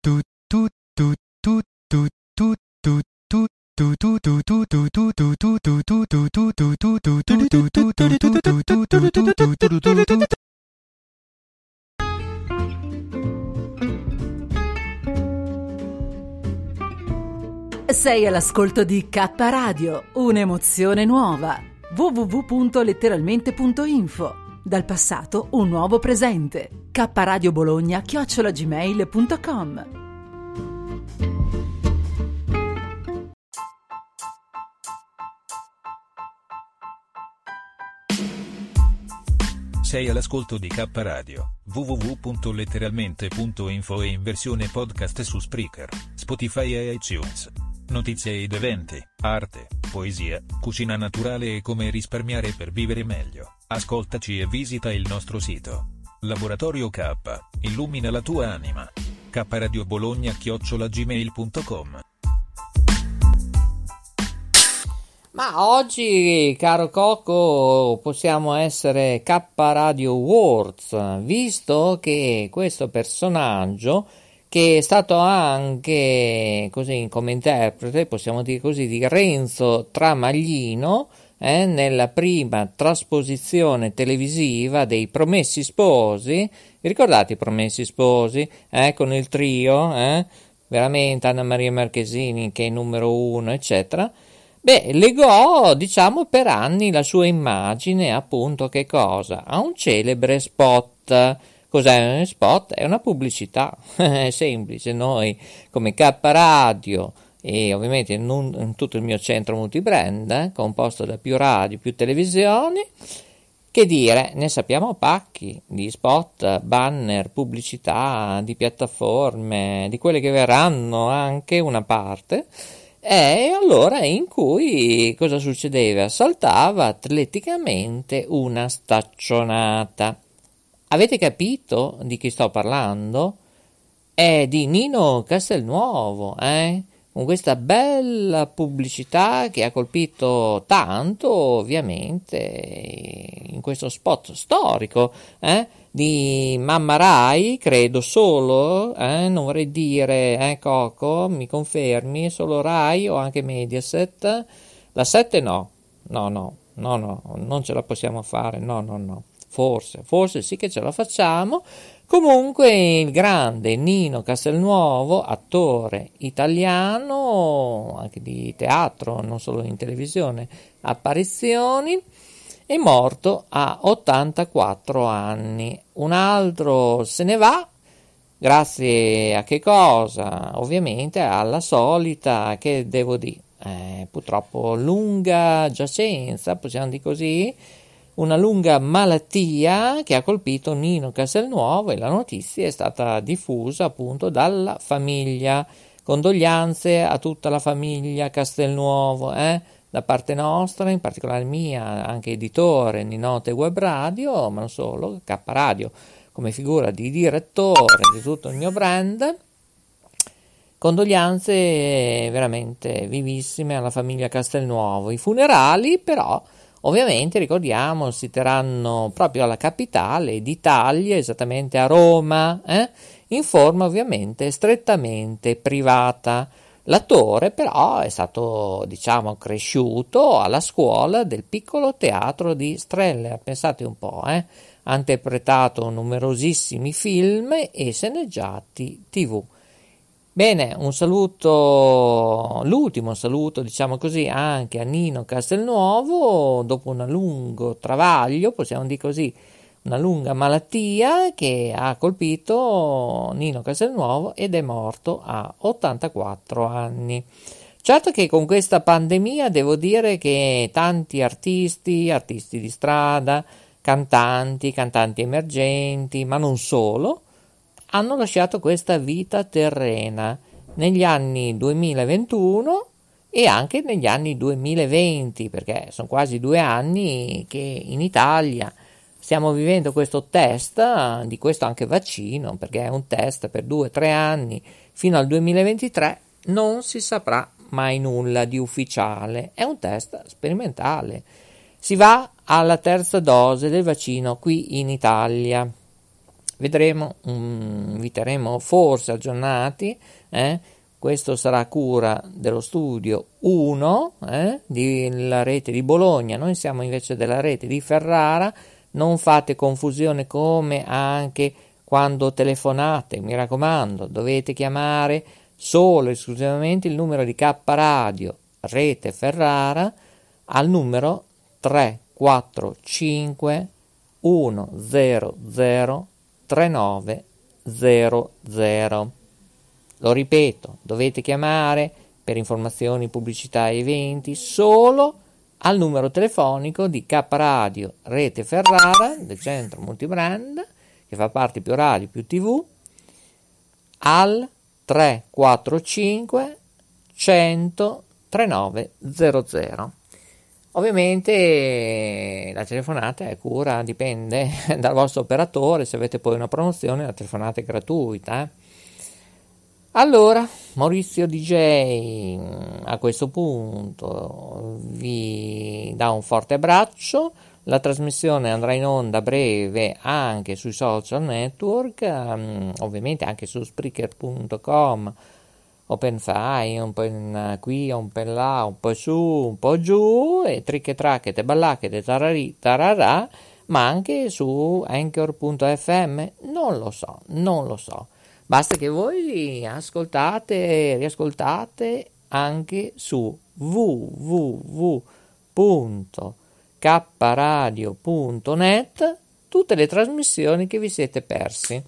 Toot. Sei all'ascolto di K Radio, un'emozione nuova. www.letteralmente.info Dal passato un nuovo presente. K Radio Bologna chiocciolagmail.com Sei all'ascolto di K Radio, www.letteralmente.info e in versione podcast su Spreaker, Spotify e iTunes. Notizie ed eventi, arte, poesia, cucina naturale e come risparmiare per vivere meglio. Ascoltaci e visita il nostro sito. Laboratorio K, illumina la tua anima. K Radio Bologna chiocciolagmail.com Ma oggi, caro Coco, possiamo essere K Radio Awards, visto che questo personaggio, che è stato anche così come interprete, possiamo dire così, di Renzo Tramaglino, eh, nella prima trasposizione televisiva dei Promessi Sposi, vi ricordate i Promessi Sposi? Eh, con il trio, eh? veramente Anna Maria Marchesini che è numero uno, eccetera. Beh, legò, diciamo, per anni la sua immagine, appunto, che cosa? A un celebre spot. Cos'è uno spot? È una pubblicità, è semplice. Noi, come K Radio e ovviamente un, in tutto il mio centro multibrand, eh, composto da più radio, più televisioni, che dire, ne sappiamo pacchi di spot, banner, pubblicità, di piattaforme, di quelle che verranno anche una parte e allora in cui cosa succedeva? Saltava atleticamente una staccionata. Avete capito di chi sto parlando? È di Nino Castelnuovo, eh? Con questa bella pubblicità che ha colpito tanto, ovviamente, in questo spot storico, eh? di Mamma Rai, credo solo, eh, non vorrei dire, eh, Coco, mi confermi, solo Rai o anche Mediaset? La 7 no, no, no, no, no, non ce la possiamo fare, no, no, no, forse, forse sì che ce la facciamo. Comunque il grande Nino Castelnuovo, attore italiano, anche di teatro, non solo in televisione, apparizioni, è morto a 84 anni. Un altro se ne va, grazie a che cosa? Ovviamente alla solita, che devo dire, eh, purtroppo lunga giacenza, possiamo dire così, una lunga malattia che ha colpito Nino Castelnuovo e la notizia è stata diffusa appunto dalla famiglia. Condoglianze a tutta la famiglia Castelnuovo, eh? da parte nostra, in particolare mia, anche editore di Note Web Radio, ma non solo, K Radio, come figura di direttore di tutto il mio brand. Condoglianze veramente vivissime alla famiglia Castelnuovo. I funerali, però, ovviamente ricordiamo, si terranno proprio alla capitale d'Italia, esattamente a Roma, eh? in forma ovviamente strettamente privata. L'attore però è stato, diciamo, cresciuto alla scuola del piccolo teatro di Streller, pensate un po', eh? ha interpretato numerosissimi film e sceneggiati tv. Bene, un saluto, l'ultimo saluto, diciamo così, anche a Nino Castelnuovo, dopo un lungo travaglio, possiamo dire così, una lunga malattia che ha colpito Nino Castelnuovo ed è morto a 84 anni. Certo che con questa pandemia devo dire che tanti artisti, artisti di strada, cantanti, cantanti emergenti, ma non solo, hanno lasciato questa vita terrena negli anni 2021 e anche negli anni 2020, perché sono quasi due anni che in Italia stiamo vivendo questo test, di questo anche vaccino, perché è un test per due o tre anni fino al 2023, non si saprà mai nulla di ufficiale, è un test sperimentale. Si va alla terza dose del vaccino qui in Italia. Vedremo, um, vi terremo forse aggiornati. Eh? Questo sarà cura dello studio 1 eh, della rete di Bologna, noi siamo invece della rete di Ferrara. Non fate confusione come anche quando telefonate, mi raccomando, dovete chiamare solo e esclusivamente il numero di K Radio Rete Ferrara al numero 345 100 3900. Lo ripeto, dovete chiamare per informazioni, pubblicità e eventi solo al numero telefonico di K Radio Rete Ferrara del centro multibrand che fa parte più radio più tv al 345 100 3900. Ovviamente la telefonata è cura, dipende dal vostro operatore, se avete poi una promozione la telefonata è gratuita. Eh? Allora, Maurizio DJ a questo punto vi dà un forte abbraccio. La trasmissione andrà in onda a breve anche sui social network, um, ovviamente anche su Spreaker.com, OpenFi, un po' qui, un po' là, un po' su, un po' giù, e tricche tracchete, ballacchete, tararì, tararà, ma anche su Anchor.fm, non lo so, non lo so. Basta che voi ascoltate, riascoltate anche su www.kradio.net tutte le trasmissioni che vi siete persi.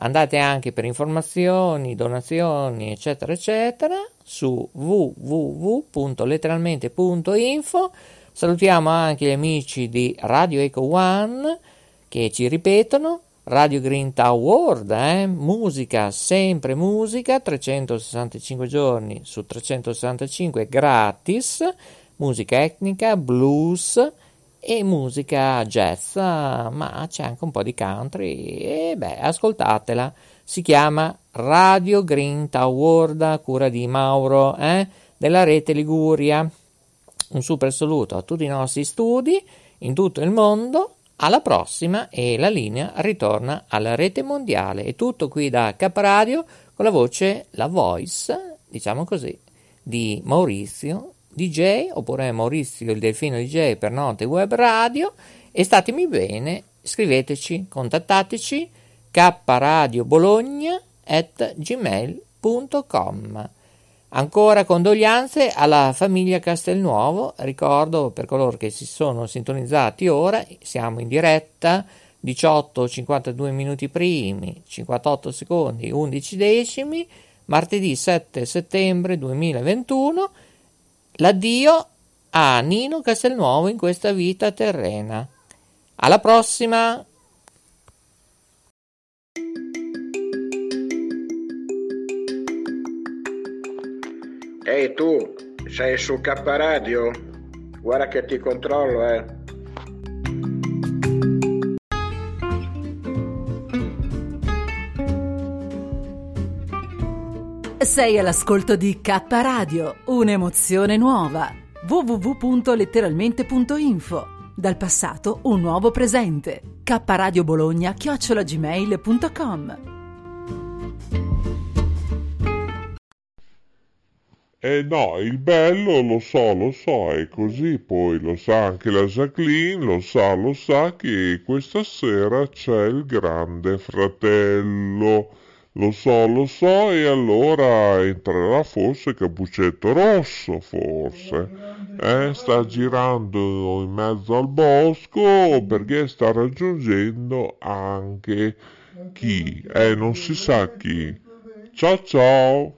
Andate anche per informazioni, donazioni, eccetera, eccetera, su www.letteralmente.info. Salutiamo anche gli amici di Radio Eco One che ci ripetono Radio Green World, eh? musica, sempre musica, 365 giorni su 365 gratis, musica etnica, blues e musica jazz, ma c'è anche un po' di country e beh, ascoltatela. Si chiama Radio Green World a cura di Mauro eh? della rete Liguria. Un super saluto a tutti i nostri studi in tutto il mondo alla prossima e la linea ritorna alla rete mondiale. È tutto qui da Capradio con la voce, la voice, diciamo così, di Maurizio DJ oppure Maurizio il Delfino DJ per Note Web Radio. E statemi bene, scriveteci, contattateci kradiobologna at gmail.com Ancora condoglianze alla famiglia Castelnuovo, ricordo per coloro che si sono sintonizzati ora, siamo in diretta 18 52 minuti primi, 58 secondi, 11 decimi, martedì 7 settembre 2021, l'addio a Nino Castelnuovo in questa vita terrena. Alla prossima! Ehi tu, sei su K Radio? Guarda che ti controllo, eh. Sei all'ascolto di K Radio, un'emozione nuova. www.letteralmente.info Dal passato un nuovo presente. K Radio Bologna chiocciolagmail.com Eh no, il bello lo so, lo so, è così, poi lo sa anche la Jacqueline, lo sa, lo sa che questa sera c'è il grande fratello. Lo so, lo so, e allora entrerà forse Capuccetto Rosso, forse. Eh, sta girando in mezzo al bosco perché sta raggiungendo anche chi? Eh, non si sa chi. Ciao ciao!